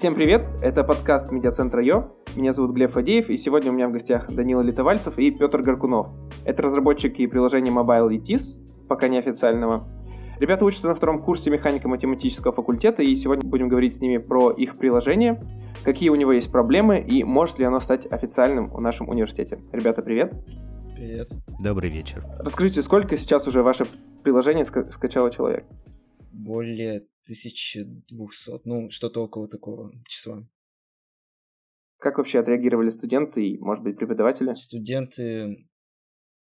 Всем привет, это подкаст Медиацентра Йо. Меня зовут Глеб Фадеев, и сегодня у меня в гостях Данила Литовальцев и Петр Горкунов. Это разработчики приложения Mobile ETIS, пока неофициального. Ребята учатся на втором курсе механико-математического факультета, и сегодня будем говорить с ними про их приложение, какие у него есть проблемы и может ли оно стать официальным в нашем университете. Ребята, привет! Привет. Добрый вечер. Расскажите, сколько сейчас уже ваше приложение ска- скачало человек? Более 1200, ну, что-то около такого числа. Как вообще отреагировали студенты и, может быть, преподаватели? Студенты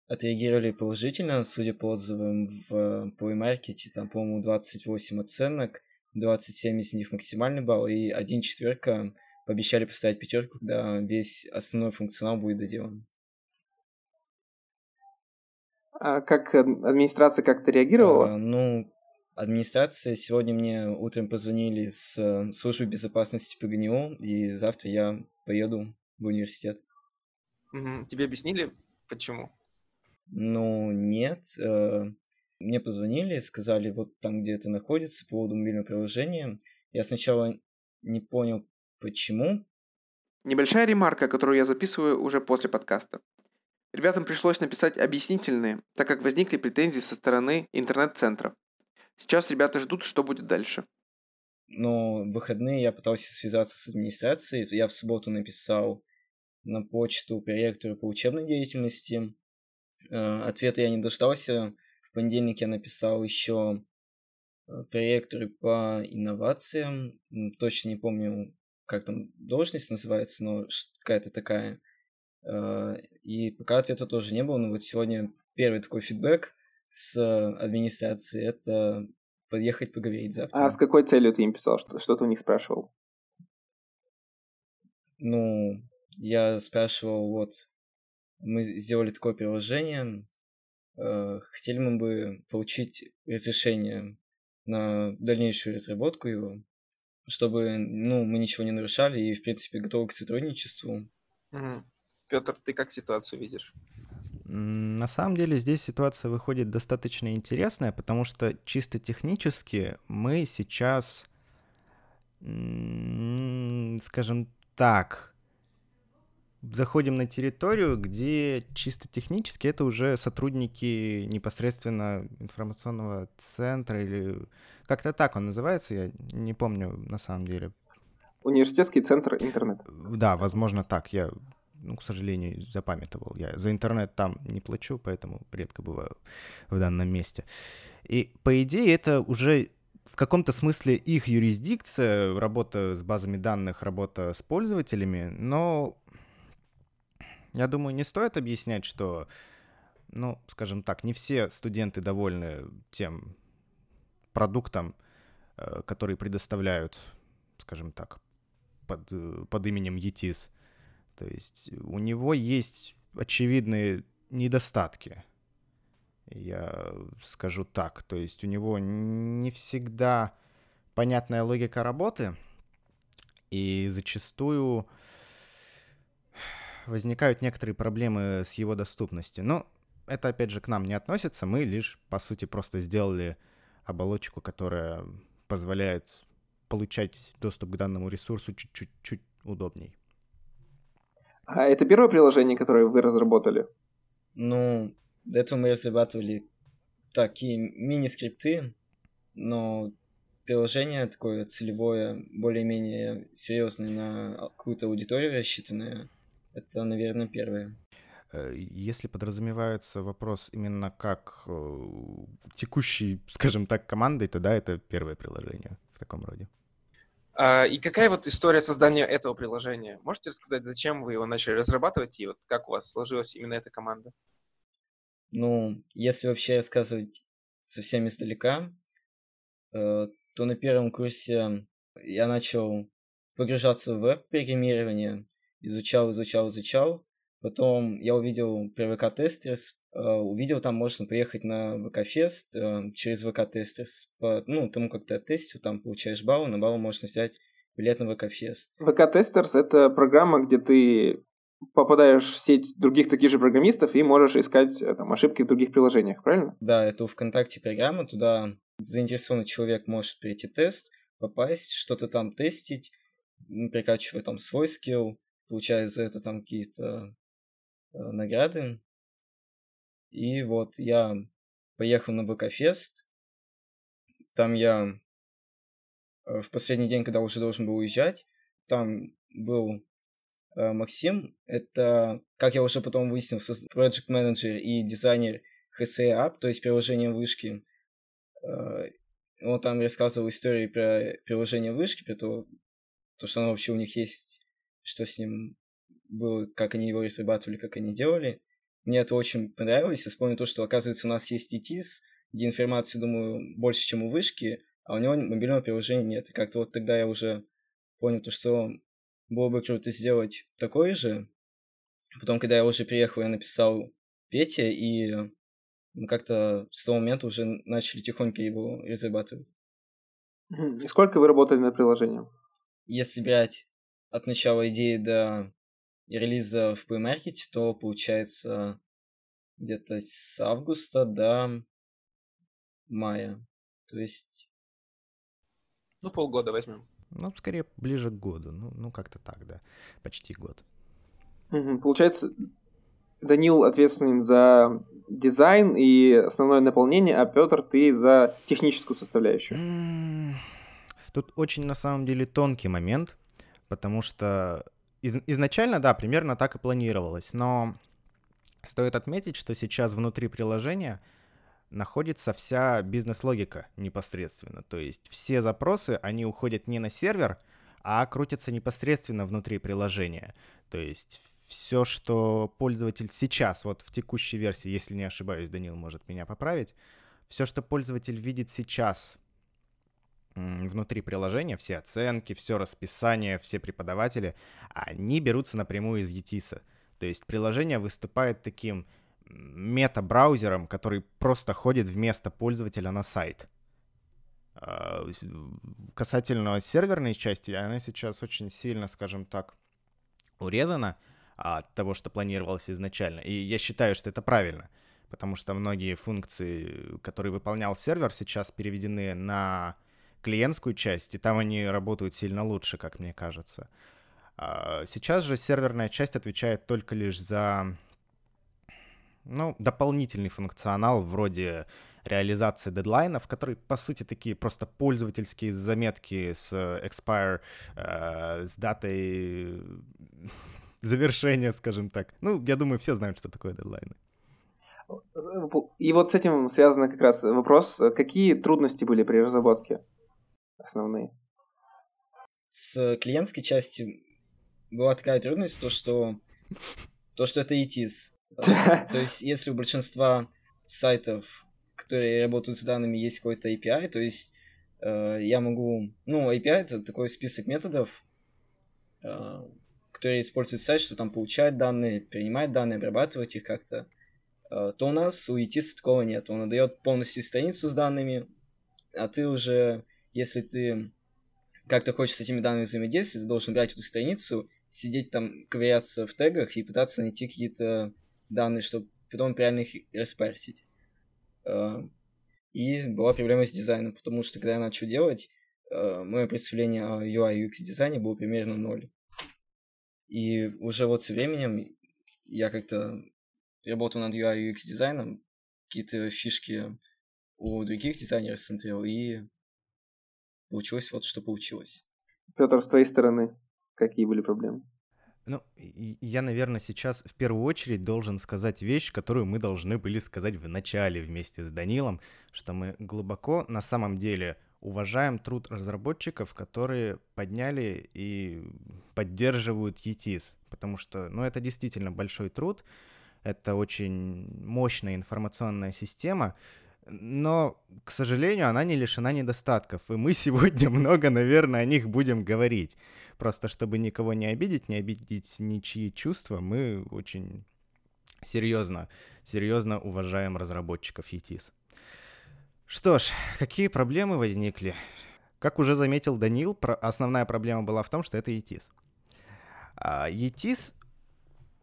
отреагировали положительно, судя по отзывам в Market, там, по-моему, 28 оценок, 27 из них максимальный балл, и один четверка пообещали поставить пятерку, когда весь основной функционал будет доделан. А как администрация как-то реагировала? А, ну, администрация сегодня мне утром позвонили с э, службы безопасности ПГНИУ, и завтра я поеду в университет. Угу. Тебе объяснили, почему? Ну, нет. Э, мне позвонили, сказали, вот там, где это находится, по поводу мобильного приложения. Я сначала не понял, почему. Небольшая ремарка, которую я записываю уже после подкаста. Ребятам пришлось написать объяснительные, так как возникли претензии со стороны интернет-центра. Сейчас ребята ждут, что будет дальше. Но в выходные я пытался связаться с администрацией. Я в субботу написал на почту проректору по учебной деятельности. Э, ответа я не дождался. В понедельник я написал еще э, проректору по инновациям. Точно не помню, как там должность называется, но какая-то такая. Э, и пока ответа тоже не было, но вот сегодня первый такой фидбэк с администрацией, это подъехать поговорить завтра. А с какой целью ты им писал? Что, что ты у них спрашивал? Ну, я спрашивал, вот, мы сделали такое приложение, э, хотели мы бы получить разрешение на дальнейшую разработку его, чтобы, ну, мы ничего не нарушали и, в принципе, готовы к сотрудничеству. Угу. Петр, ты как ситуацию видишь? На самом деле здесь ситуация выходит достаточно интересная, потому что чисто технически мы сейчас, скажем так, заходим на территорию, где чисто технически это уже сотрудники непосредственно информационного центра или как-то так он называется, я не помню на самом деле. Университетский центр интернет. Да, возможно так. Я ну, к сожалению, запамятовал. Я за интернет там не плачу, поэтому редко бываю в данном месте. И, по идее, это уже в каком-то смысле их юрисдикция, работа с базами данных, работа с пользователями, но я думаю, не стоит объяснять, что, ну, скажем так, не все студенты довольны тем продуктом, э, который предоставляют, скажем так, под, э, под именем ETIS. То есть у него есть очевидные недостатки. Я скажу так. То есть у него не всегда понятная логика работы, и зачастую возникают некоторые проблемы с его доступностью. Но это, опять же, к нам не относится. Мы лишь, по сути, просто сделали оболочку, которая позволяет получать доступ к данному ресурсу чуть-чуть удобней. А это первое приложение, которое вы разработали? Ну, до этого мы разрабатывали такие мини-скрипты, но приложение такое целевое, более-менее серьезное на какую-то аудиторию рассчитанное, это, наверное, первое. Э, если подразумевается вопрос именно как э, текущей, скажем так, командой, то да, это первое приложение в таком роде. А, и какая вот история создания этого приложения? Можете рассказать, зачем вы его начали разрабатывать и вот как у вас сложилась именно эта команда? Ну, если вообще рассказывать совсем издалека, э, то на первом курсе я начал погружаться в веб-программирование, изучал, изучал, изучал. Потом я увидел э, увидел там можно приехать на ВК-фест э, через ВК Testers, по, ну, тому как ты оттестил, там получаешь баллы, на баллы можно взять билет на ВК-фест. ВК Testers — это программа, где ты попадаешь в сеть других таких же программистов и можешь искать э, там, ошибки в других приложениях, правильно? Да, это у ВКонтакте программа, туда заинтересованный человек может прийти тест, попасть, что-то там тестить, прикачивая там свой скилл, получая за это там какие-то э, награды. И вот я поехал на БК-фест. Там я э, в последний день, когда уже должен был уезжать, там был э, Максим. Это, как я уже потом выяснил, project менеджер и дизайнер HSA App, то есть приложение вышки. Э, он там рассказывал истории про приложение вышки, про то, то, что оно вообще у них есть, что с ним было, как они его разрабатывали, как они делали. Мне это очень понравилось. Я вспомнил то, что, оказывается, у нас есть ETIS, где информации, думаю, больше, чем у вышки, а у него мобильного приложения нет. И как-то вот тогда я уже понял то, что было бы круто сделать такое же. Потом, когда я уже приехал, я написал Пете, и мы как-то с того момента уже начали тихонько его разрабатывать. И сколько вы работали над приложением? Если брать от начала идеи до релиза в Play Market, то получается где-то с августа до мая. То есть... Ну, полгода возьмем. Ну, скорее, ближе к году. Ну, ну как-то так, да. Почти год. Угу. Получается, Данил ответственен за дизайн и основное наполнение, а Петр, ты за техническую составляющую. Тут очень, на самом деле, тонкий момент, потому что из, изначально, да, примерно так и планировалось, но стоит отметить, что сейчас внутри приложения находится вся бизнес-логика непосредственно. То есть все запросы, они уходят не на сервер, а крутятся непосредственно внутри приложения. То есть все, что пользователь сейчас, вот в текущей версии, если не ошибаюсь, Данил может меня поправить, все, что пользователь видит сейчас внутри приложения, все оценки, все расписание, все преподаватели, они берутся напрямую из ETIS. То есть приложение выступает таким мета-браузером, который просто ходит вместо пользователя на сайт. А, касательно серверной части, она сейчас очень сильно, скажем так, урезана от того, что планировалось изначально. И я считаю, что это правильно, потому что многие функции, которые выполнял сервер, сейчас переведены на клиентскую часть, и там они работают сильно лучше, как мне кажется. А, сейчас же серверная часть отвечает только лишь за ну, дополнительный функционал вроде реализации дедлайнов, которые, по сути, такие просто пользовательские заметки с expire, э, с датой завершения, скажем так. Ну, я думаю, все знают, что такое дедлайны. И вот с этим связан как раз вопрос, какие трудности были при разработке основные? С клиентской части была такая трудность, то что, то, что это ETIS. То есть, если у большинства сайтов, которые работают с данными, есть какой-то API, то есть э, я могу... Ну, API — это такой список методов, э, которые используют сайт, чтобы там получать данные, принимать данные, обрабатывать их как-то, э, то у нас у ETIS такого нет. Он отдает полностью страницу с данными, а ты уже, если ты как-то хочешь с этими данными взаимодействовать, ты должен брать эту страницу, сидеть там, ковыряться в тегах и пытаться найти какие-то данные, чтобы потом реально их распарсить. Э, и была проблема с дизайном, потому что когда я начал делать, э, мое представление о UI UX дизайне было примерно ноль. И уже вот со временем я как-то работал над UI UX дизайном, какие-то фишки у других дизайнеров смотрел, и получилось вот что получилось. Петр, с твоей стороны, какие были проблемы? Ну, я, наверное, сейчас в первую очередь должен сказать вещь, которую мы должны были сказать в начале вместе с Данилом, что мы глубоко на самом деле уважаем труд разработчиков, которые подняли и поддерживают ETIS, потому что, ну, это действительно большой труд, это очень мощная информационная система, но, к сожалению, она не лишена недостатков, и мы сегодня много, наверное, о них будем говорить. Просто чтобы никого не обидеть, не обидеть ничьи чувства, мы очень серьезно, серьезно уважаем разработчиков ETIS. Что ж, какие проблемы возникли? Как уже заметил Данил, основная проблема была в том, что это ETIS. ETIS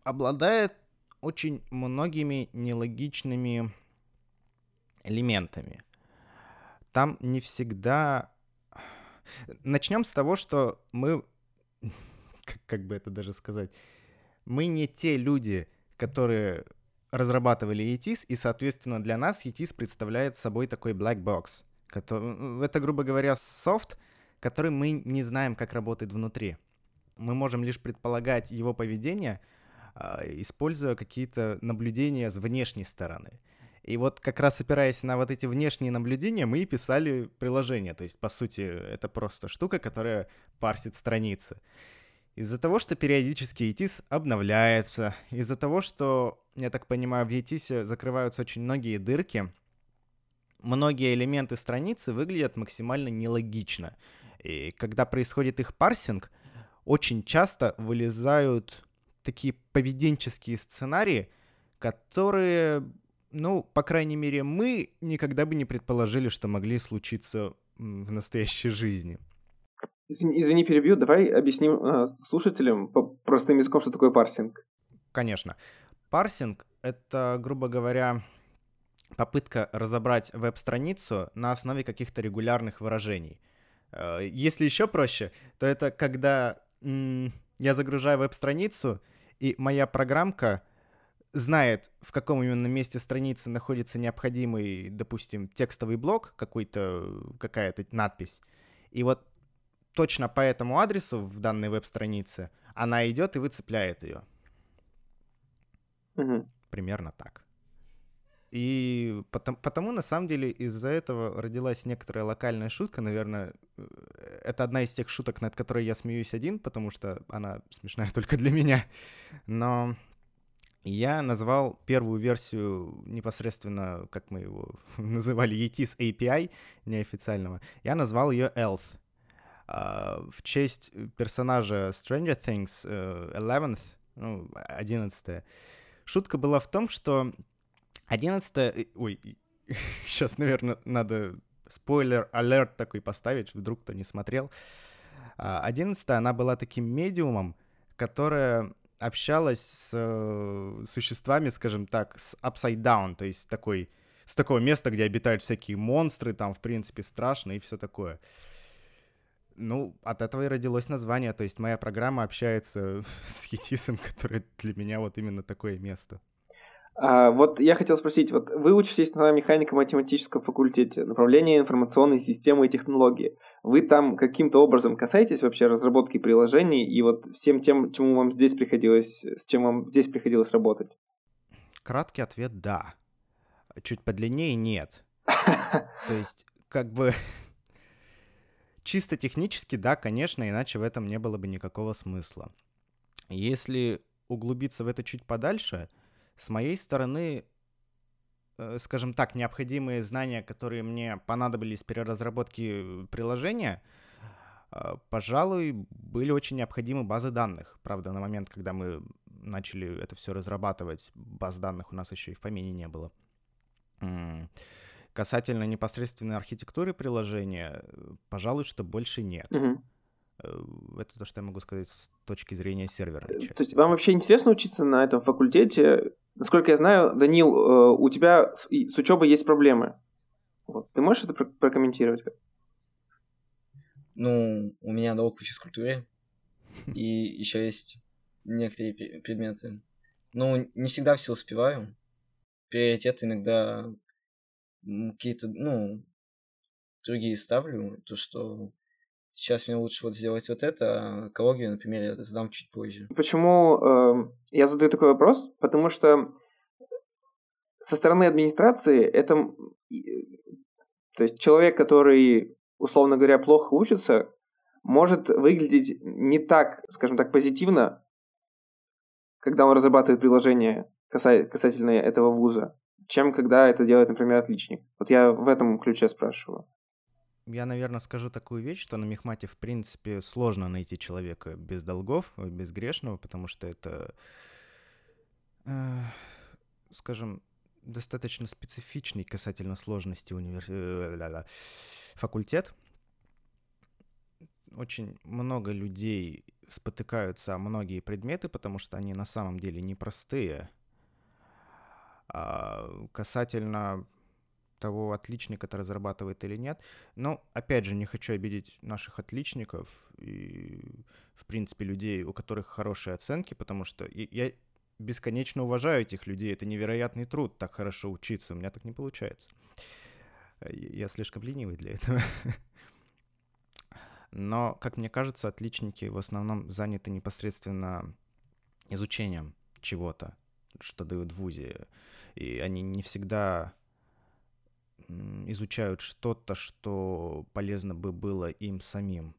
а, обладает очень многими нелогичными элементами. Там не всегда... Начнем с того, что мы как, бы это даже сказать, мы не те люди, которые разрабатывали ETIS, и, соответственно, для нас ETIS представляет собой такой black box. Который, это, грубо говоря, софт, который мы не знаем, как работает внутри. Мы можем лишь предполагать его поведение, а, используя какие-то наблюдения с внешней стороны. И вот как раз опираясь на вот эти внешние наблюдения, мы и писали приложение. То есть, по сути, это просто штука, которая парсит страницы. Из-за того, что периодически ETIS обновляется, из-за того, что, я так понимаю, в ETIS закрываются очень многие дырки, многие элементы страницы выглядят максимально нелогично. И когда происходит их парсинг, очень часто вылезают такие поведенческие сценарии, которые ну, по крайней мере, мы никогда бы не предположили, что могли случиться в настоящей жизни. Извини, извини перебью, давай объясним э, слушателям по простым языком, что такое парсинг. Конечно. Парсинг — это, грубо говоря, попытка разобрать веб-страницу на основе каких-то регулярных выражений. Э, если еще проще, то это когда м- я загружаю веб-страницу, и моя программка — знает, в каком именно месте страницы находится необходимый, допустим, текстовый блок, какой-то, какая-то надпись. И вот точно по этому адресу в данной веб-странице она идет и выцепляет ее. Угу. Примерно так. И потому, потому, на самом деле, из-за этого родилась некоторая локальная шутка. Наверное, э, это одна из тех шуток, над которой я смеюсь один, потому что она смешная только для меня. Но я назвал первую версию непосредственно, как мы его называли, ETIS API неофициального, я назвал ее Else. Uh, в честь персонажа Stranger Things uh, 11 ну, 11 Шутка была в том, что 11 э, Ой, сейчас, наверное, надо спойлер-алерт такой поставить, вдруг кто не смотрел. Uh, 11 она была таким медиумом, которая общалась с э, существами, скажем так, с upside down, то есть такой, с такого места, где обитают всякие монстры, там, в принципе, страшно и все такое. Ну, от этого и родилось название, то есть моя программа общается с Хитисом, который для меня вот именно такое место. А, вот я хотел спросить, вот вы учитесь на механико-математическом факультете, направление информационной системы и технологии. Вы там каким-то образом касаетесь вообще разработки приложений и вот всем тем, чему вам здесь приходилось, с чем вам здесь приходилось работать? Краткий ответ – да. Чуть подлиннее – нет. То есть, как бы, чисто технически, да, конечно, иначе в этом не было бы никакого смысла. Если углубиться в это чуть подальше – с моей стороны, э, скажем так, необходимые знания, которые мне понадобились при разработке приложения, э, пожалуй, были очень необходимы базы данных. Правда, на момент, когда мы начали это все разрабатывать, баз данных у нас еще и в помине не было. Касательно непосредственной архитектуры приложения, пожалуй, что больше нет. Угу. Это то, что я могу сказать с точки зрения сервера. То есть вам вообще интересно учиться на этом факультете? Насколько я знаю, Данил, э, у тебя с, учебой есть проблемы. Вот. Ты можешь это прокомментировать? Ну, у меня наука по физкультуре, и еще есть некоторые предметы. Ну, не всегда все успеваю. Приоритеты иногда какие-то, ну, другие ставлю. То, что сейчас мне лучше вот сделать вот это, а экологию, например, я сдам чуть позже. Почему э, я задаю такой вопрос? Потому что со стороны администрации это... То есть человек, который, условно говоря, плохо учится, может выглядеть не так, скажем так, позитивно, когда он разрабатывает приложение касательно этого вуза, чем когда это делает, например, отличник. Вот я в этом ключе спрашиваю я, наверное, скажу такую вещь, что на Мехмате, в принципе, сложно найти человека без долгов, безгрешного, потому что это, э, скажем, достаточно специфичный касательно сложности универ... Э, факультет. Очень много людей спотыкаются о многие предметы, потому что они на самом деле непростые. А касательно того, отличник это разрабатывает или нет. Но, опять же, не хочу обидеть наших отличников и, в принципе, людей, у которых хорошие оценки, потому что я бесконечно уважаю этих людей. Это невероятный труд так хорошо учиться. У меня так не получается. Я слишком ленивый для этого. Но, как мне кажется, отличники в основном заняты непосредственно изучением чего-то, что дают в ВУЗе. И они не всегда изучают что-то, что полезно бы было им самим.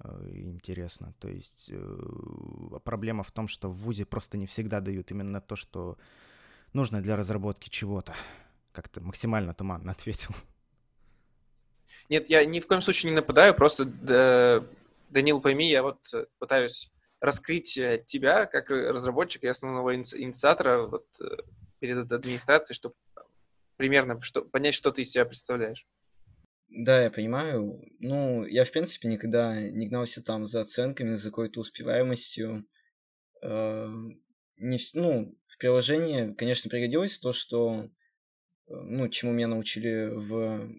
Э, интересно. То есть э, проблема в том, что в ВУЗе просто не всегда дают именно то, что нужно для разработки чего-то. Как-то максимально туманно ответил. Нет, я ни в коем случае не нападаю, просто, да, Данил, пойми, я вот пытаюсь раскрыть э, тебя как разработчика и основного инициатора вот, перед администрацией, чтобы примерно что, понять, что ты из себя представляешь. Да, я понимаю. Ну, я, в принципе, никогда не гнался там за оценками, за какой-то успеваемостью. Э, не ну, в приложении, конечно, пригодилось то, что, э, ну, чему меня научили в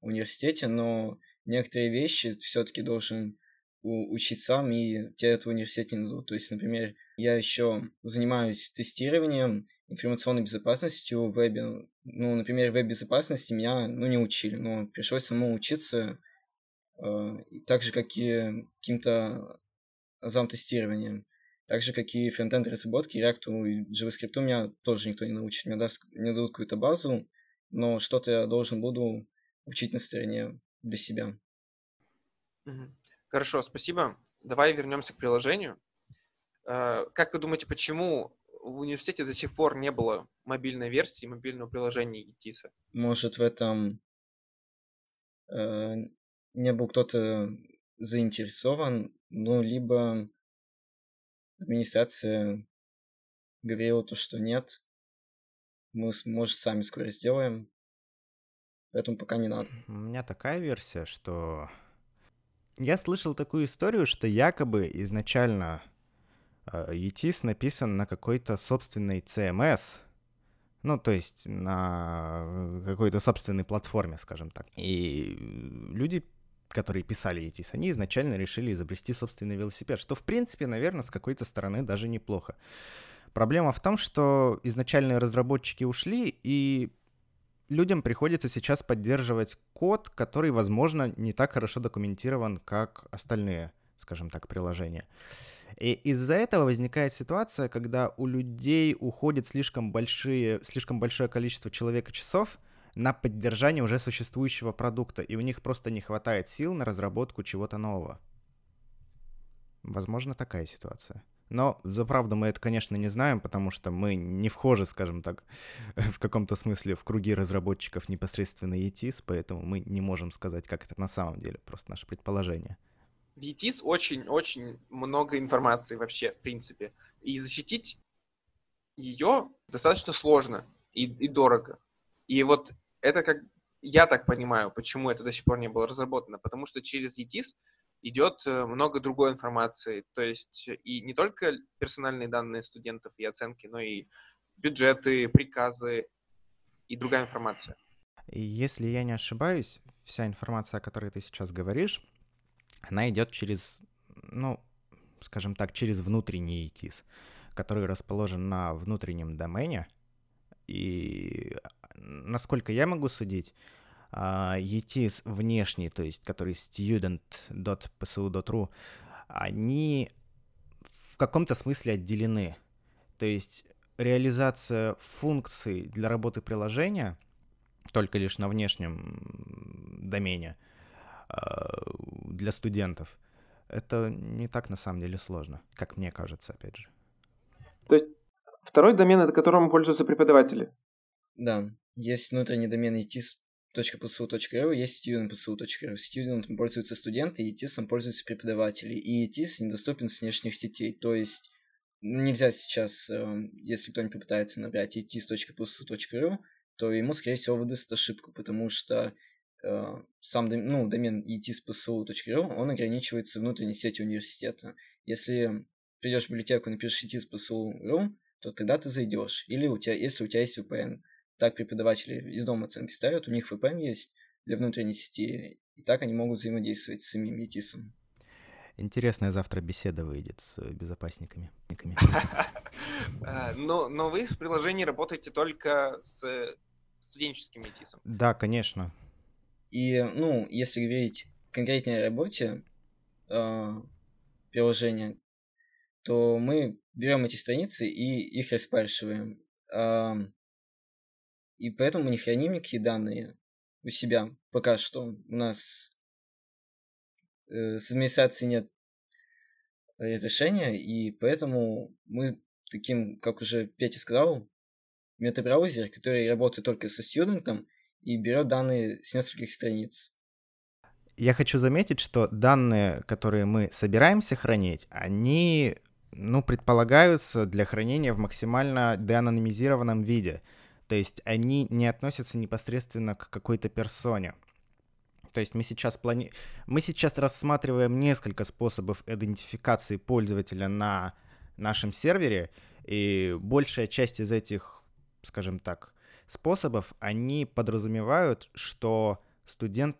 университете, но некоторые вещи ты все-таки должен учить сам, и тебе это в университете не дадут. То есть, например, я еще занимаюсь тестированием, информационной безопасностью в вебе. Ну, например, веб-безопасности меня, ну, не учили, но пришлось самому учиться, э, так же, как и каким-то азам тестированием. Так же, как и фронтенд разработки, React и JavaScript меня тоже никто не научит. Мне, даст, мне дадут какую-то базу, но что-то я должен буду учить на стороне для себя. Хорошо, спасибо. Давай вернемся к приложению. Э, как вы думаете, почему в университете до сих пор не было мобильной версии, мобильного приложения ETIS. Может, в этом э, не был кто-то заинтересован, ну, либо администрация говорила то, что нет, мы, может, сами скоро сделаем, поэтому пока не надо. У меня такая версия, что... Я слышал такую историю, что якобы изначально ETIS написан на какой-то собственной CMS, ну, то есть на какой-то собственной платформе, скажем так. И люди, которые писали ETIS, они изначально решили изобрести собственный велосипед, что, в принципе, наверное, с какой-то стороны даже неплохо. Проблема в том, что изначальные разработчики ушли, и людям приходится сейчас поддерживать код, который, возможно, не так хорошо документирован, как остальные, скажем так, приложения. И из-за этого возникает ситуация, когда у людей уходит слишком, большие, слишком большое количество человека часов на поддержание уже существующего продукта, и у них просто не хватает сил на разработку чего-то нового. Возможно, такая ситуация. Но за правду мы это, конечно, не знаем, потому что мы не вхожи, скажем так, в каком-то смысле в круги разработчиков непосредственно ETIS, поэтому мы не можем сказать, как это на самом деле, просто наше предположение ETIS очень-очень много информации вообще, в принципе. И защитить ее достаточно сложно и, и дорого. И вот это как я так понимаю, почему это до сих пор не было разработано, потому что через ETIS идет э, много другой информации, то есть и не только персональные данные студентов и оценки, но и бюджеты, приказы и другая информация. Если я не ошибаюсь, вся информация, о которой ты сейчас говоришь, она идет через, ну, скажем так, через внутренний ETIS, который расположен на внутреннем домене. И насколько я могу судить, ETIS а, внешний, то есть который student.psu.ru, они в каком-то смысле отделены. То есть реализация функций для работы приложения только лишь на внешнем домене — а, для студентов. Это не так на самом деле сложно, как мне кажется, опять же. То есть второй домен, это которым пользуются преподаватели? Да, есть внутренний домен etis.psu.ru, есть student.psu.ru. Student пользуются студенты, ETIS пользуются преподаватели. И ETIS недоступен с внешних сетей, то есть нельзя сейчас, эм, если кто-нибудь попытается набрать etis.psu.ru, то ему, скорее всего, выдаст ошибку, потому что Э, сам ну, домен etspsu.ru, он ограничивается внутренней сетью университета. Если придешь в библиотеку и напишешь etspsu.ru, то тогда ты зайдешь. Или у тебя, если у тебя есть VPN. так преподаватели из дома оценки ставят, у них VPN есть для внутренней сети, и так они могут взаимодействовать с самим ETIS. Интересная завтра беседа выйдет с безопасниками. А, но, но вы в приложении работаете только с студенческим ETIS. Да, конечно. И, ну, если говорить конкретнее о работе э, приложения, то мы берем эти страницы и их распаршиваем. Э, и поэтому мы не храним никакие данные у себя пока что. У нас э, с администрацией нет разрешения, и поэтому мы таким, как уже Петя сказал, метабраузер, который работает только со студентом и берет данные с нескольких страниц. Я хочу заметить, что данные, которые мы собираемся хранить, они ну, предполагаются для хранения в максимально деанонимизированном виде. То есть они не относятся непосредственно к какой-то персоне. То есть мы сейчас, плани... мы сейчас рассматриваем несколько способов идентификации пользователя на нашем сервере, и большая часть из этих, скажем так, способов, они подразумевают, что студент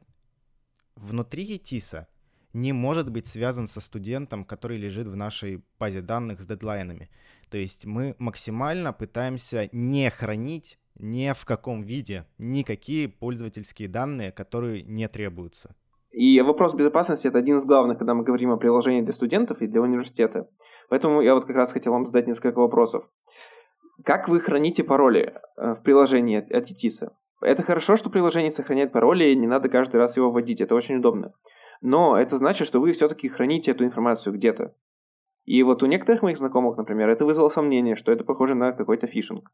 внутри ETISа не может быть связан со студентом, который лежит в нашей базе данных с дедлайнами. То есть мы максимально пытаемся не хранить ни в каком виде никакие пользовательские данные, которые не требуются. И вопрос безопасности — это один из главных, когда мы говорим о приложении для студентов и для университета. Поэтому я вот как раз хотел вам задать несколько вопросов. Как вы храните пароли э, в приложении от ETIS? Это хорошо, что приложение сохраняет пароли, и не надо каждый раз его вводить, это очень удобно. Но это значит, что вы все-таки храните эту информацию где-то. И вот у некоторых моих знакомых, например, это вызвало сомнение, что это похоже на какой-то фишинг.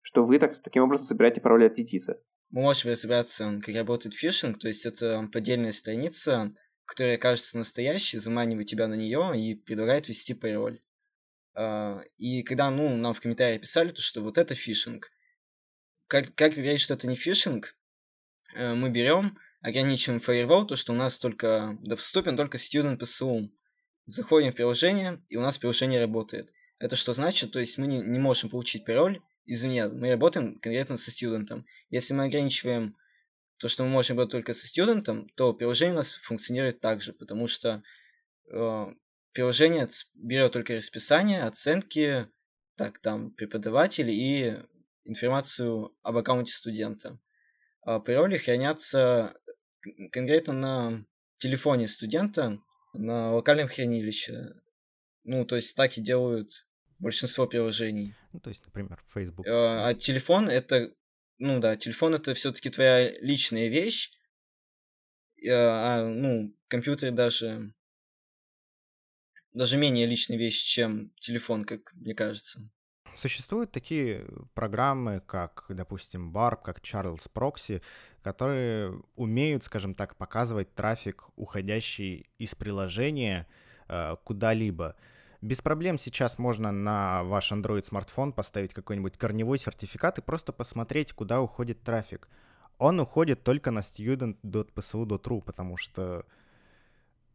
Что вы так, таким образом собираете пароли от ETIS. Мы можем разобраться, как работает фишинг, то есть это поддельная страница, которая кажется настоящей, заманивает тебя на нее и предлагает ввести пароль. А, и когда, ну, нам в комментариях писали, то, что вот это фишинг, как, как проверить, что это не фишинг? Э, мы берем, ограничиваем firewall, то, что у нас только доступен только student PSU. Заходим в приложение, и у нас приложение работает. Это что значит? То есть мы не, не можем получить пароль извне, мы работаем конкретно со студентом. Если мы ограничиваем то, что мы можем работать только со студентом, то приложение у нас функционирует так же, потому что э, приложение берет только расписание, оценки, так, там, преподаватель и информацию об аккаунте студента. А пароли хранятся конкретно на телефоне студента, на локальном хранилище. Ну, то есть так и делают большинство приложений. Ну, то есть, например, Facebook. А, а телефон это, ну да, телефон это все-таки твоя личная вещь. А, ну, компьютер даже даже менее личная вещь, чем телефон, как мне кажется. Существуют такие программы, как, допустим, Barb, как Charles Proxy, которые умеют, скажем так, показывать трафик, уходящий из приложения э, куда-либо. Без проблем сейчас можно на ваш Android смартфон поставить какой-нибудь корневой сертификат и просто посмотреть, куда уходит трафик. Он уходит только на student.psu.ru, потому что...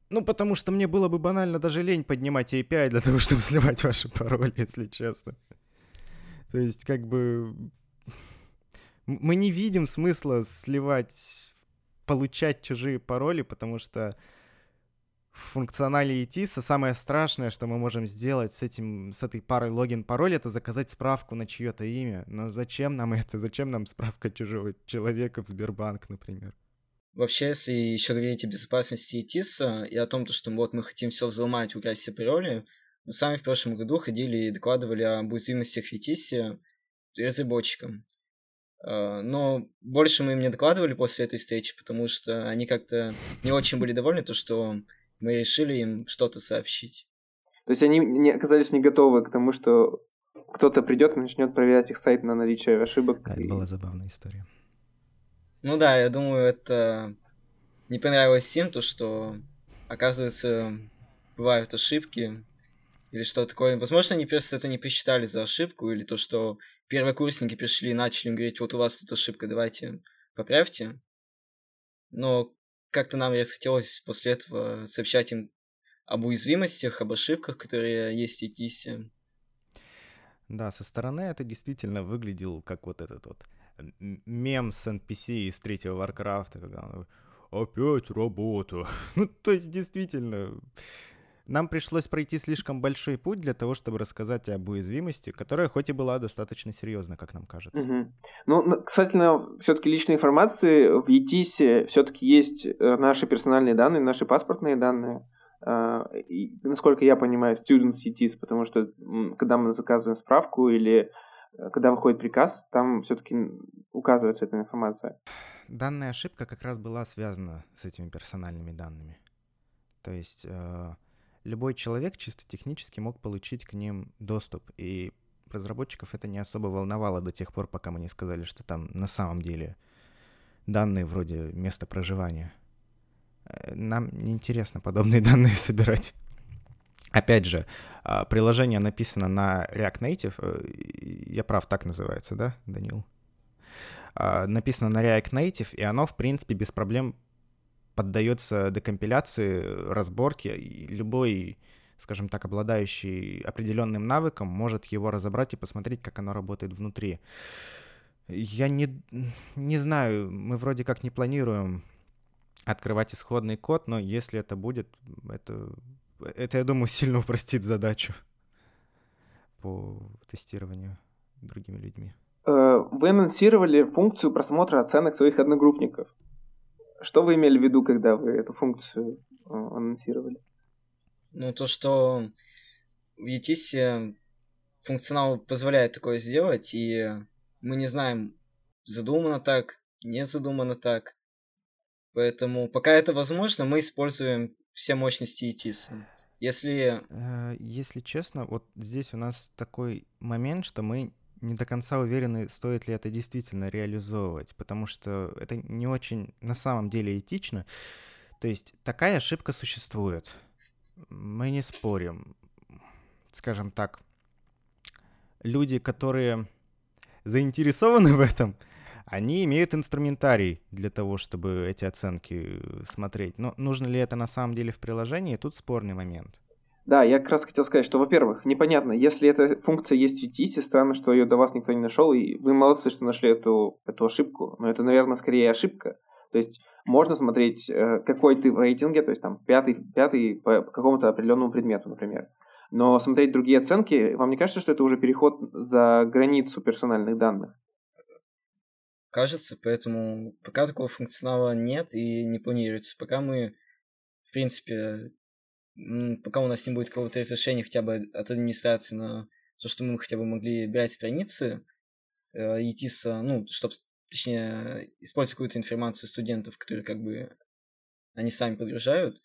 Ну, потому что мне было бы банально даже лень поднимать API для того, чтобы сливать ваши пароли, если честно. То есть, как бы, мы не видим смысла сливать, получать чужие пароли, потому что в функционале ETIS самое страшное, что мы можем сделать с, этим, с этой парой логин-пароль, это заказать справку на чье-то имя. Но зачем нам это? Зачем нам справка чужого человека в Сбербанк, например? Вообще, если еще говорить о безопасности ETIS и о том, что вот мы хотим все взломать, украсть все пароли, мы сами в прошлом году ходили и докладывали об уязвимостях в ETIS разработчикам. А, но больше мы им не докладывали после этой встречи, потому что они как-то не очень были довольны, то, что мы решили им что-то сообщить. То есть они не оказались не готовы к тому, что кто-то придет и начнет проверять их сайт на наличие ошибок. Да, это была забавная история. Ну да, я думаю, это не понравилось им, то, что, оказывается, бывают ошибки, или что такое. Возможно, они просто это не посчитали за ошибку, или то, что первокурсники пришли и начали им говорить, вот у вас тут ошибка, давайте поправьте. Но как-то нам расхотелось после этого сообщать им об уязвимостях, об ошибках, которые есть в ETIS. Да, со стороны это действительно выглядел как вот этот вот мем с NPC из третьего Варкрафта, когда он опять работа. ну, то есть, действительно, нам пришлось пройти слишком большой путь для того, чтобы рассказать об уязвимости, которая хоть и была достаточно серьезна, как нам кажется. Угу. Ну, кстати, все-таки личной информации в ETIS все-таки есть э, наши персональные данные, наши паспортные данные. А, и, насколько я понимаю, students ETIS, потому что когда мы заказываем справку или когда выходит приказ, там все-таки указывается эта информация. Данная ошибка как раз была связана с этими персональными данными. То есть э, любой человек чисто технически мог получить к ним доступ, и разработчиков это не особо волновало до тех пор, пока мы не сказали, что там на самом деле данные вроде места проживания. Э, нам неинтересно подобные данные собирать. Опять же, а, приложение написано на React Native. Э, я прав, так называется, да, Данил? А, написано на React Native, и оно, в принципе, без проблем поддается декомпиляции, разборке, и любой, скажем так, обладающий определенным навыком может его разобрать и посмотреть, как оно работает внутри. Я не, не знаю, мы вроде как не планируем открывать исходный код, но если это будет, это, это я думаю, сильно упростит задачу по тестированию другими людьми. Э, вы анонсировали функцию просмотра оценок своих одногруппников. Что вы имели в виду, когда вы эту функцию э, анонсировали? Ну, то, что в ETS функционал позволяет такое сделать, и мы не знаем, задумано так, не задумано так. Поэтому пока это возможно, мы используем все мощности ETS. Если... Э, если честно, вот здесь у нас такой момент, что мы не до конца уверены, стоит ли это действительно реализовывать, потому что это не очень на самом деле этично. То есть такая ошибка существует. Мы не спорим. Скажем так, люди, которые заинтересованы в этом, они имеют инструментарий для того, чтобы эти оценки смотреть. Но нужно ли это на самом деле в приложении, тут спорный момент. Да, я как раз хотел сказать, что, во-первых, непонятно, если эта функция есть в TTS, странно, что ее до вас никто не нашел, и вы молодцы, что нашли эту, эту ошибку, но это, наверное, скорее ошибка. То есть можно смотреть, э, какой ты в рейтинге, то есть там пятый, пятый по какому-то определенному предмету, например. Но смотреть другие оценки, вам не кажется, что это уже переход за границу персональных данных? Кажется, поэтому пока такого функционала нет и не планируется. Пока мы, в принципе, пока у нас не будет какого-то разрешения хотя бы от администрации на то, что мы хотя бы могли брать страницы э, ETIS, ну, чтобы, точнее, использовать какую-то информацию студентов, которые как бы они сами подгружают,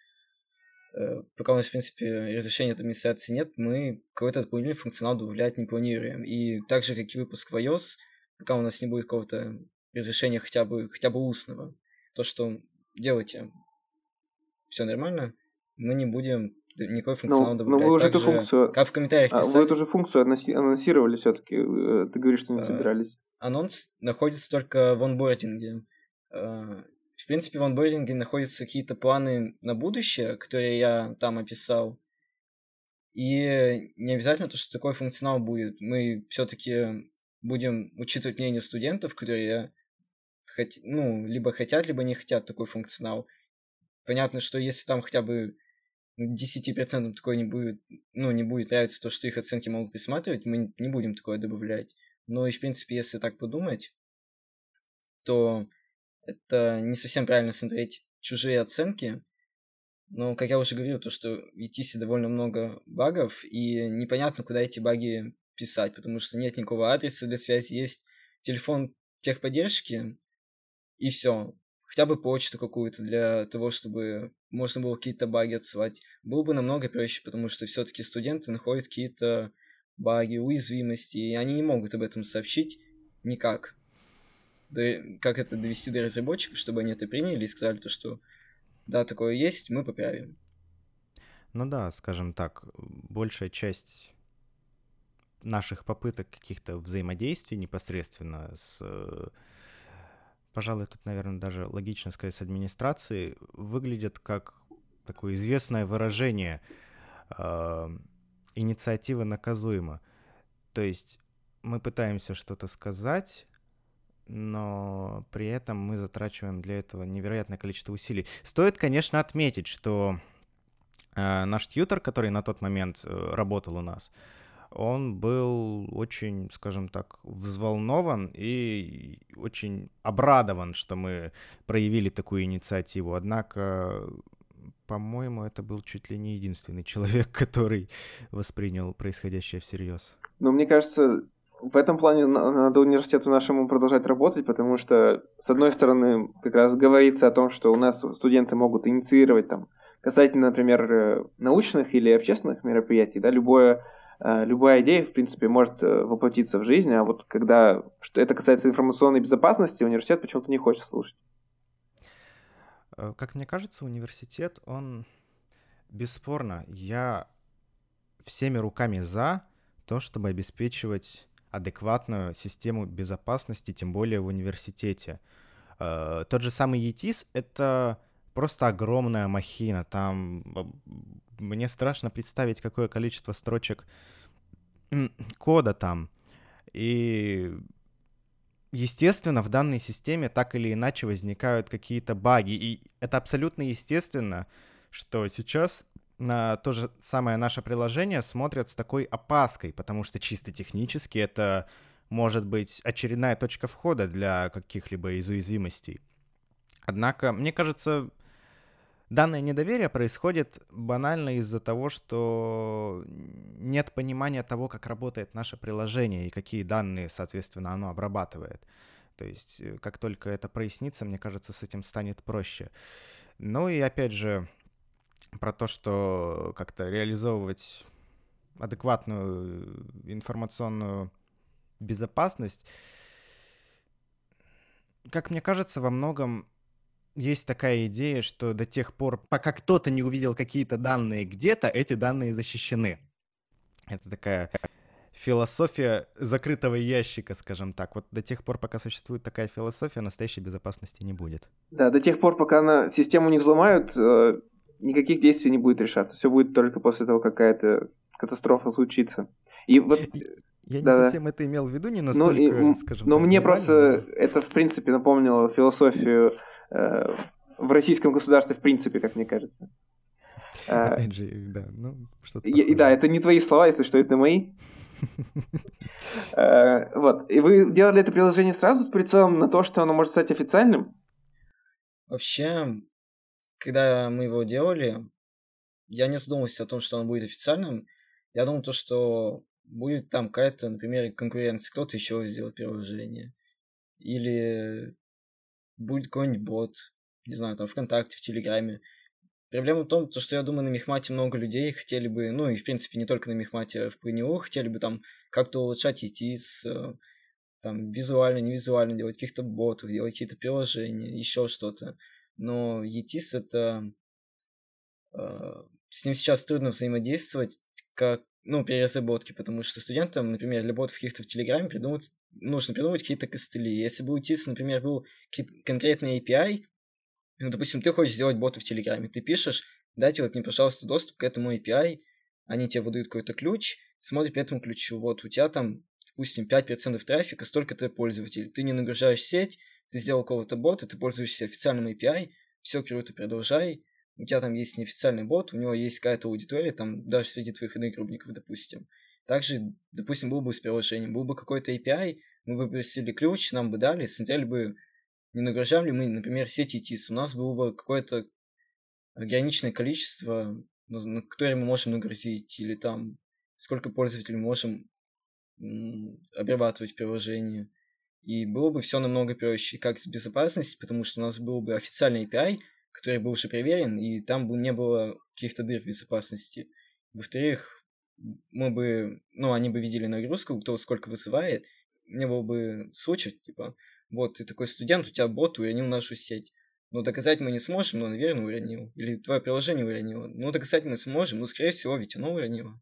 э, пока у нас, в принципе, разрешения от администрации нет, мы какой-то дополнительный функционал добавлять не планируем. И так же, как и выпуск в iOS, пока у нас не будет какого-то разрешения хотя бы, хотя бы устного, то, что делайте, все нормально, мы не будем никакой функционал ну, добавлять. Но вы уже эту функцию... Как в комментариях писали. А, вы эту же функцию анонсировали все-таки. Э, ты говоришь, что не а, собирались. Анонс находится только в онбординге. А, в принципе, в онбординге находятся какие-то планы на будущее, которые я там описал. И не обязательно то, что такой функционал будет. Мы все-таки будем учитывать мнение студентов, которые хот... ну, либо хотят, либо не хотят такой функционал. Понятно, что если там хотя бы 10% такое не будет, ну, не будет нравиться то, что их оценки могут присматривать, мы не будем такое добавлять. Но и, в принципе, если так подумать, то это не совсем правильно смотреть чужие оценки. Но, как я уже говорил, то, что в ETC довольно много багов, и непонятно, куда эти баги писать, потому что нет никакого адреса для связи, есть телефон техподдержки, и все хотя бы почту какую-то для того, чтобы можно было какие-то баги отсылать. Было бы намного проще, потому что все-таки студенты находят какие-то баги, уязвимости, и они не могут об этом сообщить никак. Да, как это довести до разработчиков, чтобы они это приняли и сказали то, что да, такое есть, мы поправим. Ну да, скажем так, большая часть наших попыток каких-то взаимодействий непосредственно с пожалуй, тут, наверное, даже логично сказать, с администрацией, выглядят как такое известное выражение э, инициатива наказуема. То есть мы пытаемся что-то сказать, но при этом мы затрачиваем для этого невероятное количество усилий. Стоит, конечно, отметить, что э, наш тьютер, который на тот момент э, работал у нас, он был очень, скажем так, взволнован и очень обрадован, что мы проявили такую инициативу. Однако, по-моему, это был чуть ли не единственный человек, который воспринял происходящее всерьез. Ну, мне кажется, в этом плане надо университету нашему продолжать работать, потому что, с одной стороны, как раз говорится о том, что у нас студенты могут инициировать там касательно, например, э, научных или общественных мероприятий, да, любое, любая идея, в принципе, может э, воплотиться в жизнь, а вот когда что это касается информационной безопасности, университет почему-то не хочет слушать. Как мне кажется, университет, он бесспорно, я всеми руками за то, чтобы обеспечивать адекватную систему безопасности, тем более в университете. Э, тот же самый ETIS — это просто огромная махина. Там мне страшно представить, какое количество строчек кода там. И естественно, в данной системе так или иначе возникают какие-то баги. И это абсолютно естественно, что сейчас на то же самое наше приложение смотрят с такой опаской, потому что чисто технически это может быть очередная точка входа для каких-либо из уязвимостей. Однако, мне кажется, данное недоверие происходит банально из-за того, что нет понимания того, как работает наше приложение и какие данные, соответственно, оно обрабатывает. То есть, э, как только это прояснится, мне кажется, с этим станет проще. Ну и опять же, про то, что как-то реализовывать адекватную информационную безопасность, как мне кажется, во многом есть такая идея, что до тех пор, пока кто-то не увидел какие-то данные где-то, эти данные защищены. Это такая философия закрытого ящика, скажем так. Вот до тех пор, пока существует такая философия, настоящей безопасности не будет. Да, до тех пор, пока на систему не взломают, э, никаких действий не будет решаться. Все будет только после того, какая-то катастрофа случится. И вот... Я да, не совсем это имел в виду, не ну, настолько, ну, скажем Но так, мне просто это, в принципе, напомнило философию э, в российском государстве, в принципе, как мне кажется. Э, Опять же, да, ну, что-то И Да, это не твои слова, если что, это мои. Э, вот. И вы делали это приложение сразу с прицелом на то, что оно может стать официальным? Вообще, когда мы его делали, я не задумывался о том, что он будет официальным. Я думал то, что будет там какая-то, например, конкуренция, кто-то еще сделает приложение. Или будет какой-нибудь бот, не знаю, там ВКонтакте, в Телеграме. Проблема в том, что я думаю, на Мехмате много людей хотели бы, ну и в принципе не только на Мехмате, а в ПНУ, хотели бы там как-то улучшать ИТИС, э, там визуально, не визуально делать каких-то ботов, делать какие-то приложения, еще что-то но ETIS это... Э, с ним сейчас трудно взаимодействовать, как, ну, при разработке, потому что студентам, например, для ботов каких-то в Телеграме придумать, нужно придумать какие-то костыли. Если бы у ETIS, например, был конкретный API, ну, допустим, ты хочешь сделать бота в Телеграме, ты пишешь, дайте вот мне, пожалуйста, доступ к этому API, они тебе выдают какой-то ключ, смотри по этому ключу, вот у тебя там, допустим, 5% трафика, столько-то пользователей, ты не нагружаешь сеть, ты сделал кого-то бота, ты пользуешься официальным API, все круто, продолжай. У тебя там есть неофициальный бот, у него есть какая-то аудитория, там даже среди твоих одногруппников, допустим. Также, допустим, был бы с приложением, был бы какой-то API, мы бы просили ключ, нам бы дали, смотрели бы, не нагружали мы, например, сеть ETIS, у нас было бы какое-то ограниченное количество, на которое мы можем нагрузить, или там сколько пользователей можем обрабатывать приложение. И было бы все намного проще, как с безопасностью, потому что у нас был бы официальный API, который был уже проверен, и там бы не было каких-то дыр в безопасности. Во-вторых, мы бы, ну, они бы видели нагрузку, кто сколько вызывает, не было бы случаев, типа, вот, ты такой студент, у тебя бот уронил нашу сеть. Но доказать мы не сможем, но, наверное, уронил. Или твое приложение уронило. Ну, доказать мы сможем, но, скорее всего, ведь оно уронило.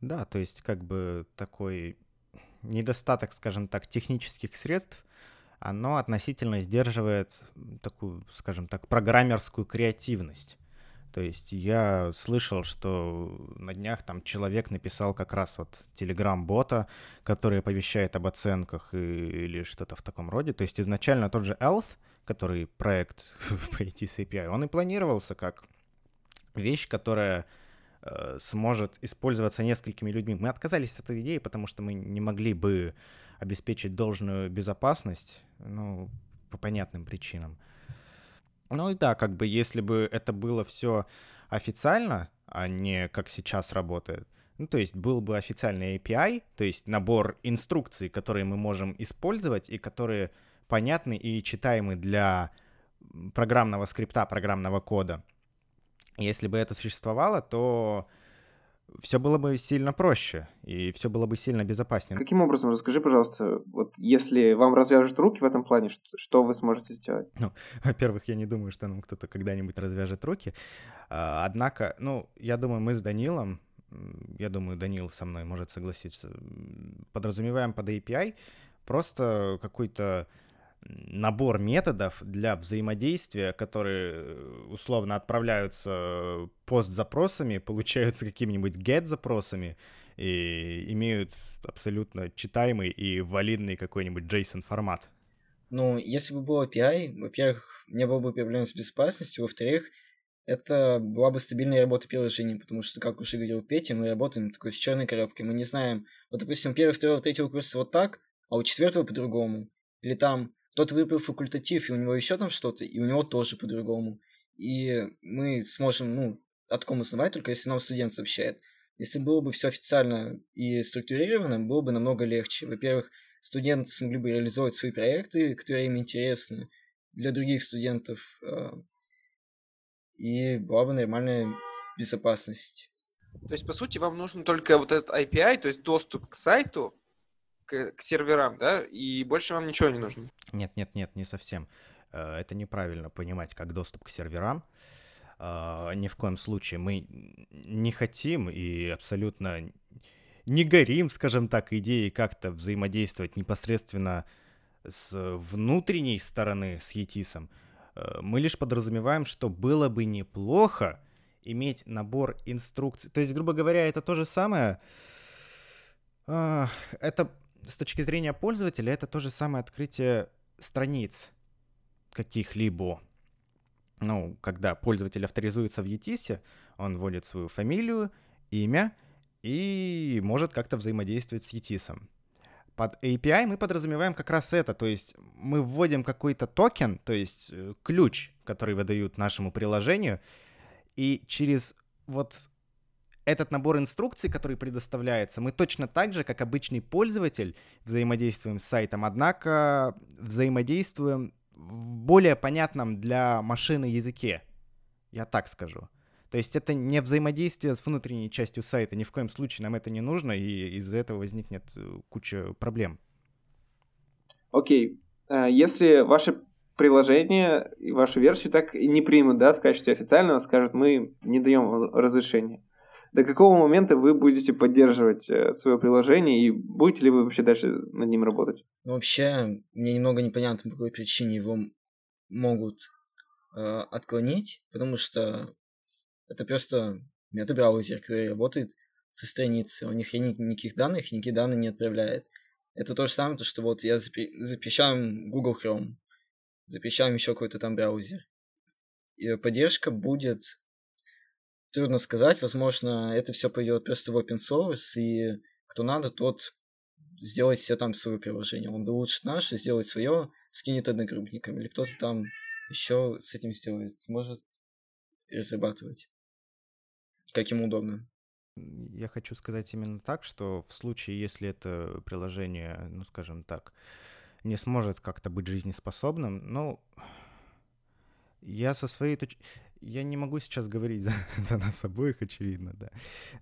Да, то есть, как бы такой недостаток, скажем так, технических средств, оно относительно сдерживает такую, скажем так, программерскую креативность. То есть я слышал, что на днях там человек написал как раз вот телеграм-бота, который оповещает об оценках и, или что-то в таком роде. То есть изначально тот же Health, который проект по ITS API, он и планировался как вещь, которая сможет использоваться несколькими людьми. Мы отказались от этой идеи, потому что мы не могли бы обеспечить должную безопасность, ну, по понятным причинам. Ну и да, как бы если бы это было все официально, а не как сейчас работает, ну, то есть был бы официальный API, то есть набор инструкций, которые мы можем использовать и которые понятны и читаемы для программного скрипта, программного кода. Если бы это существовало, то все было бы сильно проще, и все было бы сильно безопаснее. Каким образом, расскажи, пожалуйста, вот если вам развяжут руки в этом плане, что, что вы сможете сделать? Ну, во-первых, я не думаю, что нам кто-то когда-нибудь развяжет руки. А, однако, ну, я думаю, мы с Данилом, я думаю, Данил со мной может согласиться, подразумеваем под API просто какой-то набор методов для взаимодействия, которые э, условно отправляются пост-запросами, получаются какими-нибудь get-запросами и имеют абсолютно читаемый и валидный какой-нибудь JSON-формат. Ну, если бы был API, во-первых, не было бы проблем с безопасностью, во-вторых, это была бы стабильная работа приложения, потому что, как уже говорил Петя, мы работаем такой с черной коробкой. Мы не знаем, вот, допустим, первого, второго, третьего курса вот так, а у четвертого по-другому. Или там тот выбрал факультатив, и у него еще там что-то, и у него тоже по-другому. И мы сможем, ну, от ком узнавать, только если нам студент сообщает. Если было бы все официально и структурировано, было бы намного легче. Во-первых, студенты смогли бы реализовать свои проекты, которые им интересны для других студентов. А, и была бы нормальная безопасность. То есть, по сути, вам нужен только вот этот API, то есть доступ к сайту, к, к серверам, да, и больше вам ничего не нужно. Нет, нет, нет, не совсем. Э, это неправильно понимать как доступ к серверам. Э, ни в коем случае мы не хотим и абсолютно не горим, скажем так, идеей как-то взаимодействовать непосредственно с внутренней стороны с. Э, мы лишь подразумеваем, что было бы неплохо иметь набор инструкций. То есть, грубо говоря, это то же самое. Это с точки зрения пользователя это то же самое открытие страниц каких-либо. Ну, когда пользователь авторизуется в ETIS, он вводит свою фамилию, имя и может как-то взаимодействовать с ETIS. Под API мы подразумеваем как раз это, то есть мы вводим какой-то токен, то есть э, ключ, который выдают нашему приложению, и через вот этот набор инструкций, который предоставляется, мы точно так же, как обычный пользователь, взаимодействуем с сайтом, однако взаимодействуем в более понятном для машины языке. Я так скажу. То есть это не взаимодействие с внутренней частью сайта, ни в коем случае нам это не нужно, и из-за этого возникнет э, куча проблем. Окей. Okay. Если ваше приложение и вашу версию так не примут, да, в качестве официального, скажут, мы не даем разрешения до какого момента вы будете поддерживать э, свое приложение и будете ли вы вообще дальше над ним работать? Ну, вообще, мне немного непонятно, по какой причине его могут э, отклонить, потому что это просто мета-браузер, который работает со страницы. У них нет никаких данных, никакие данные не отправляет. Это то же самое, то, что вот я запи- запрещаю Google Chrome, запрещаем еще какой-то там браузер. И поддержка будет Трудно сказать, возможно, это все пойдет просто в open source, и кто надо, тот сделает себе там свое приложение. Он улучшит наше, сделает свое, скинет одногруппникам, или кто-то там еще с этим сделает, сможет разрабатывать, как ему удобно. Я хочу сказать именно так, что в случае, если это приложение, ну, скажем так, не сможет как-то быть жизнеспособным, ну, я со своей точки... Я не могу сейчас говорить за, за нас обоих, очевидно, да.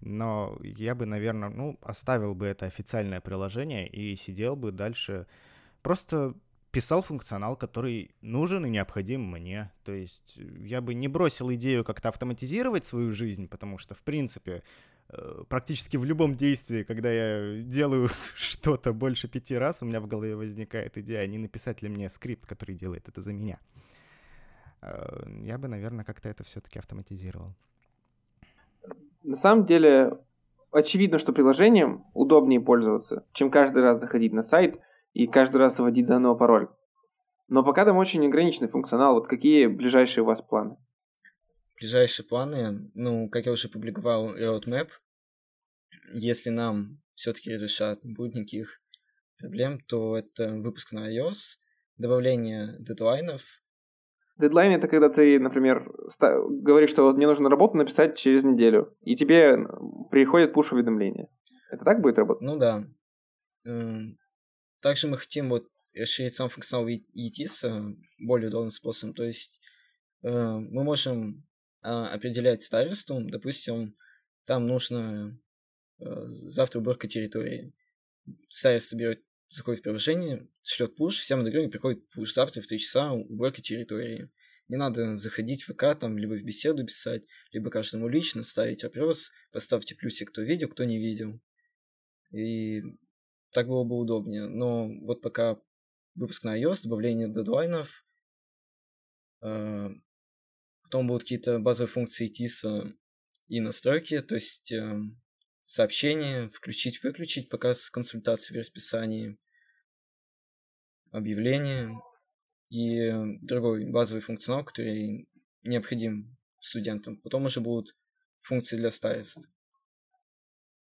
Но я бы, наверное, ну, оставил бы это официальное приложение и сидел бы дальше. Просто писал функционал, который нужен и необходим мне. То есть я бы не бросил идею как-то автоматизировать свою жизнь, потому что, в принципе, э, практически в любом действии, когда я делаю что-то больше пяти раз, у меня в голове возникает идея, не написать ли мне скрипт, который делает это за меня. Э, я бы, наверное, как-то это все-таки автоматизировал. На самом деле, очевидно, что приложением удобнее пользоваться, чем каждый раз заходить на сайт и каждый раз вводить заново пароль. Но пока там очень ограниченный функционал. Вот какие ближайшие у вас планы? Ближайшие планы, ну, как я уже публиковал roadmap, если нам все-таки разрешат, не будет никаких проблем, то это выпуск на iOS, добавление дедлайнов. Дедлайн это когда ты, например, говоришь, что мне нужно работу написать через неделю, и тебе приходит пуш-уведомление. Это так будет работать? Ну да. Эм, также мы хотим вот расширить сам функционал ETIS более удобным способом. То есть э, мы можем а, определять старосту, допустим, там нужно э, завтра уборка территории. Староста берет, заходит в приложение, шлет пуш, всем игроке приходит пуш завтра в 3 часа уборка территории. Не надо заходить в ВК, там, либо в беседу писать, либо каждому лично ставить опрос, поставьте плюсик, кто видел, кто не видел. И так было бы удобнее. Но вот пока выпуск на iOS, добавление дедлайнов, э, потом будут какие-то базовые функции TIS и настройки, то есть э, сообщения, включить-выключить, показ консультации в расписании, объявления и другой базовый функционал, который необходим студентам. Потом уже будут функции для старост.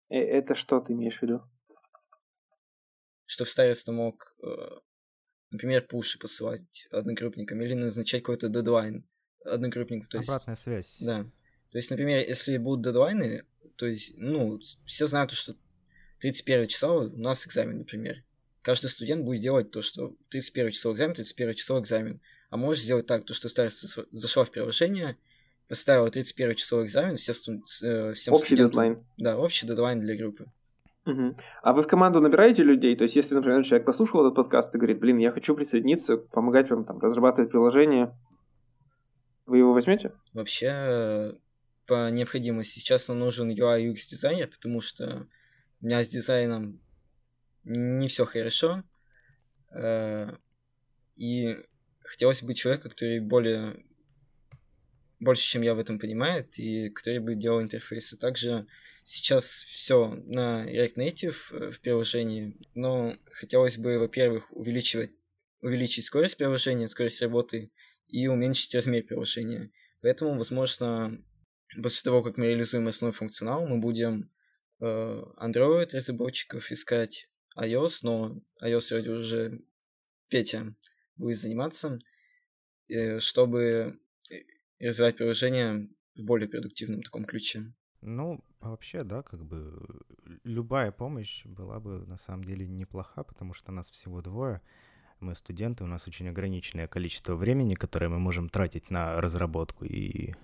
Э, это что ты имеешь в виду? Чтобы староста мог например, пуши посылать одногруппникам или назначать какой-то дедлайн одногруппнику. То есть, Обратная связь. Да. То есть, например, если будут дедлайны, то есть, ну, все знают, что 31 числа у нас экзамен, например. Каждый студент будет делать то, что 31 число экзамен, 31 число экзамен. А можешь сделать так, то, что староста зашла в приложение, поставила 31 число экзамен, все сту- э, всем общий студентам. дедлайн. Да, общий дедлайн для группы. Угу. А вы в команду набираете людей? То есть, если, например, человек послушал этот подкаст и говорит, блин, я хочу присоединиться, помогать вам там разрабатывать приложение, вы его возьмете? Вообще, по необходимости сейчас нам нужен UI UX дизайнер, потому что у меня с дизайном не все хорошо. Э, и хотелось бы человека, который более больше, чем я в этом понимает, и который бы делал интерфейсы. Также Сейчас все на React Native э, в приложении, но хотелось бы, во-первых, увеличивать, увеличить скорость приложения, скорость работы и уменьшить размер приложения. Поэтому, возможно, после того, как мы реализуем основной функционал, мы будем э, Android разработчиков искать iOS, но iOS вроде уже Петя будет заниматься, э, чтобы развивать приложение в более продуктивном таком ключе. Ну, а вообще, да, как бы любая помощь была бы на самом деле неплоха, потому что нас всего двое. Мы студенты, у нас очень ограниченное количество времени, которое мы можем тратить на разработку. И,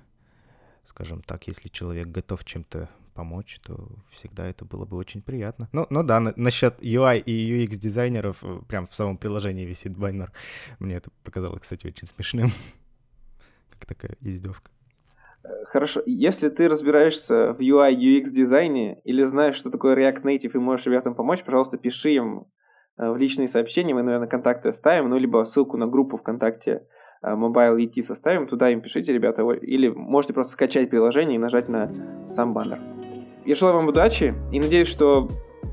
скажем так, если человек готов чем-то помочь, то всегда это было бы очень приятно. Ну, ну да, на, насчет UI и UX дизайнеров, э, прям в самом приложении висит баннер. Мне это показалось, кстати, очень смешным. как такая издевка. Хорошо, если ты разбираешься в UI, UX дизайне или знаешь, что такое React Native и можешь ребятам помочь, пожалуйста, пиши им э, в личные сообщения, мы, наверное, контакты оставим, ну, либо ссылку на группу ВКонтакте э, Mobile ET составим, туда им пишите, ребята, или можете просто скачать приложение и нажать на сам баннер. Я желаю вам удачи и надеюсь, что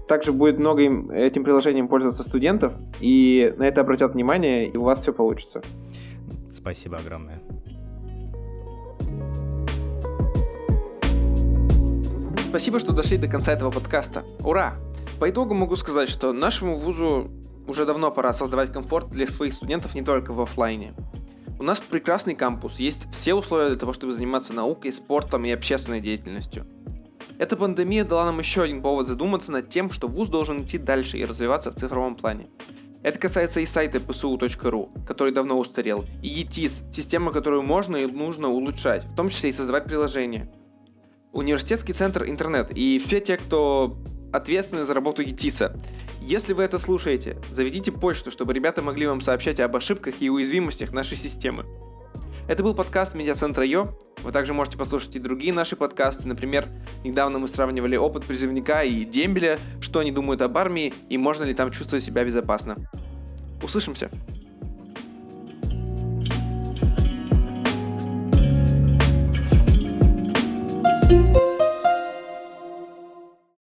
также будет много им, этим приложением пользоваться студентов, и на это обратят внимание, и у вас все получится. Спасибо огромное. Спасибо, что дошли до конца этого подкаста. Ура! По итогу могу сказать, что нашему вузу уже давно пора создавать комфорт для своих студентов не только в офлайне. У нас прекрасный кампус, есть все условия для того, чтобы заниматься наукой, спортом и общественной деятельностью. Эта пандемия дала нам еще один повод задуматься над тем, что вуз должен идти дальше и развиваться в цифровом плане. Это касается и сайта psu.ru, который давно устарел, и ETIS, система, которую можно и нужно улучшать, в том числе и создавать приложения – Университетский центр интернет и все те, кто ответственны за работу ЕТИСа. Если вы это слушаете, заведите почту, чтобы ребята могли вам сообщать об ошибках и уязвимостях нашей системы. Это был подкаст медиацентра Йо. Вы также можете послушать и другие наши подкасты. Например, недавно мы сравнивали опыт призывника и дембеля, что они думают об армии и можно ли там чувствовать себя безопасно. Услышимся!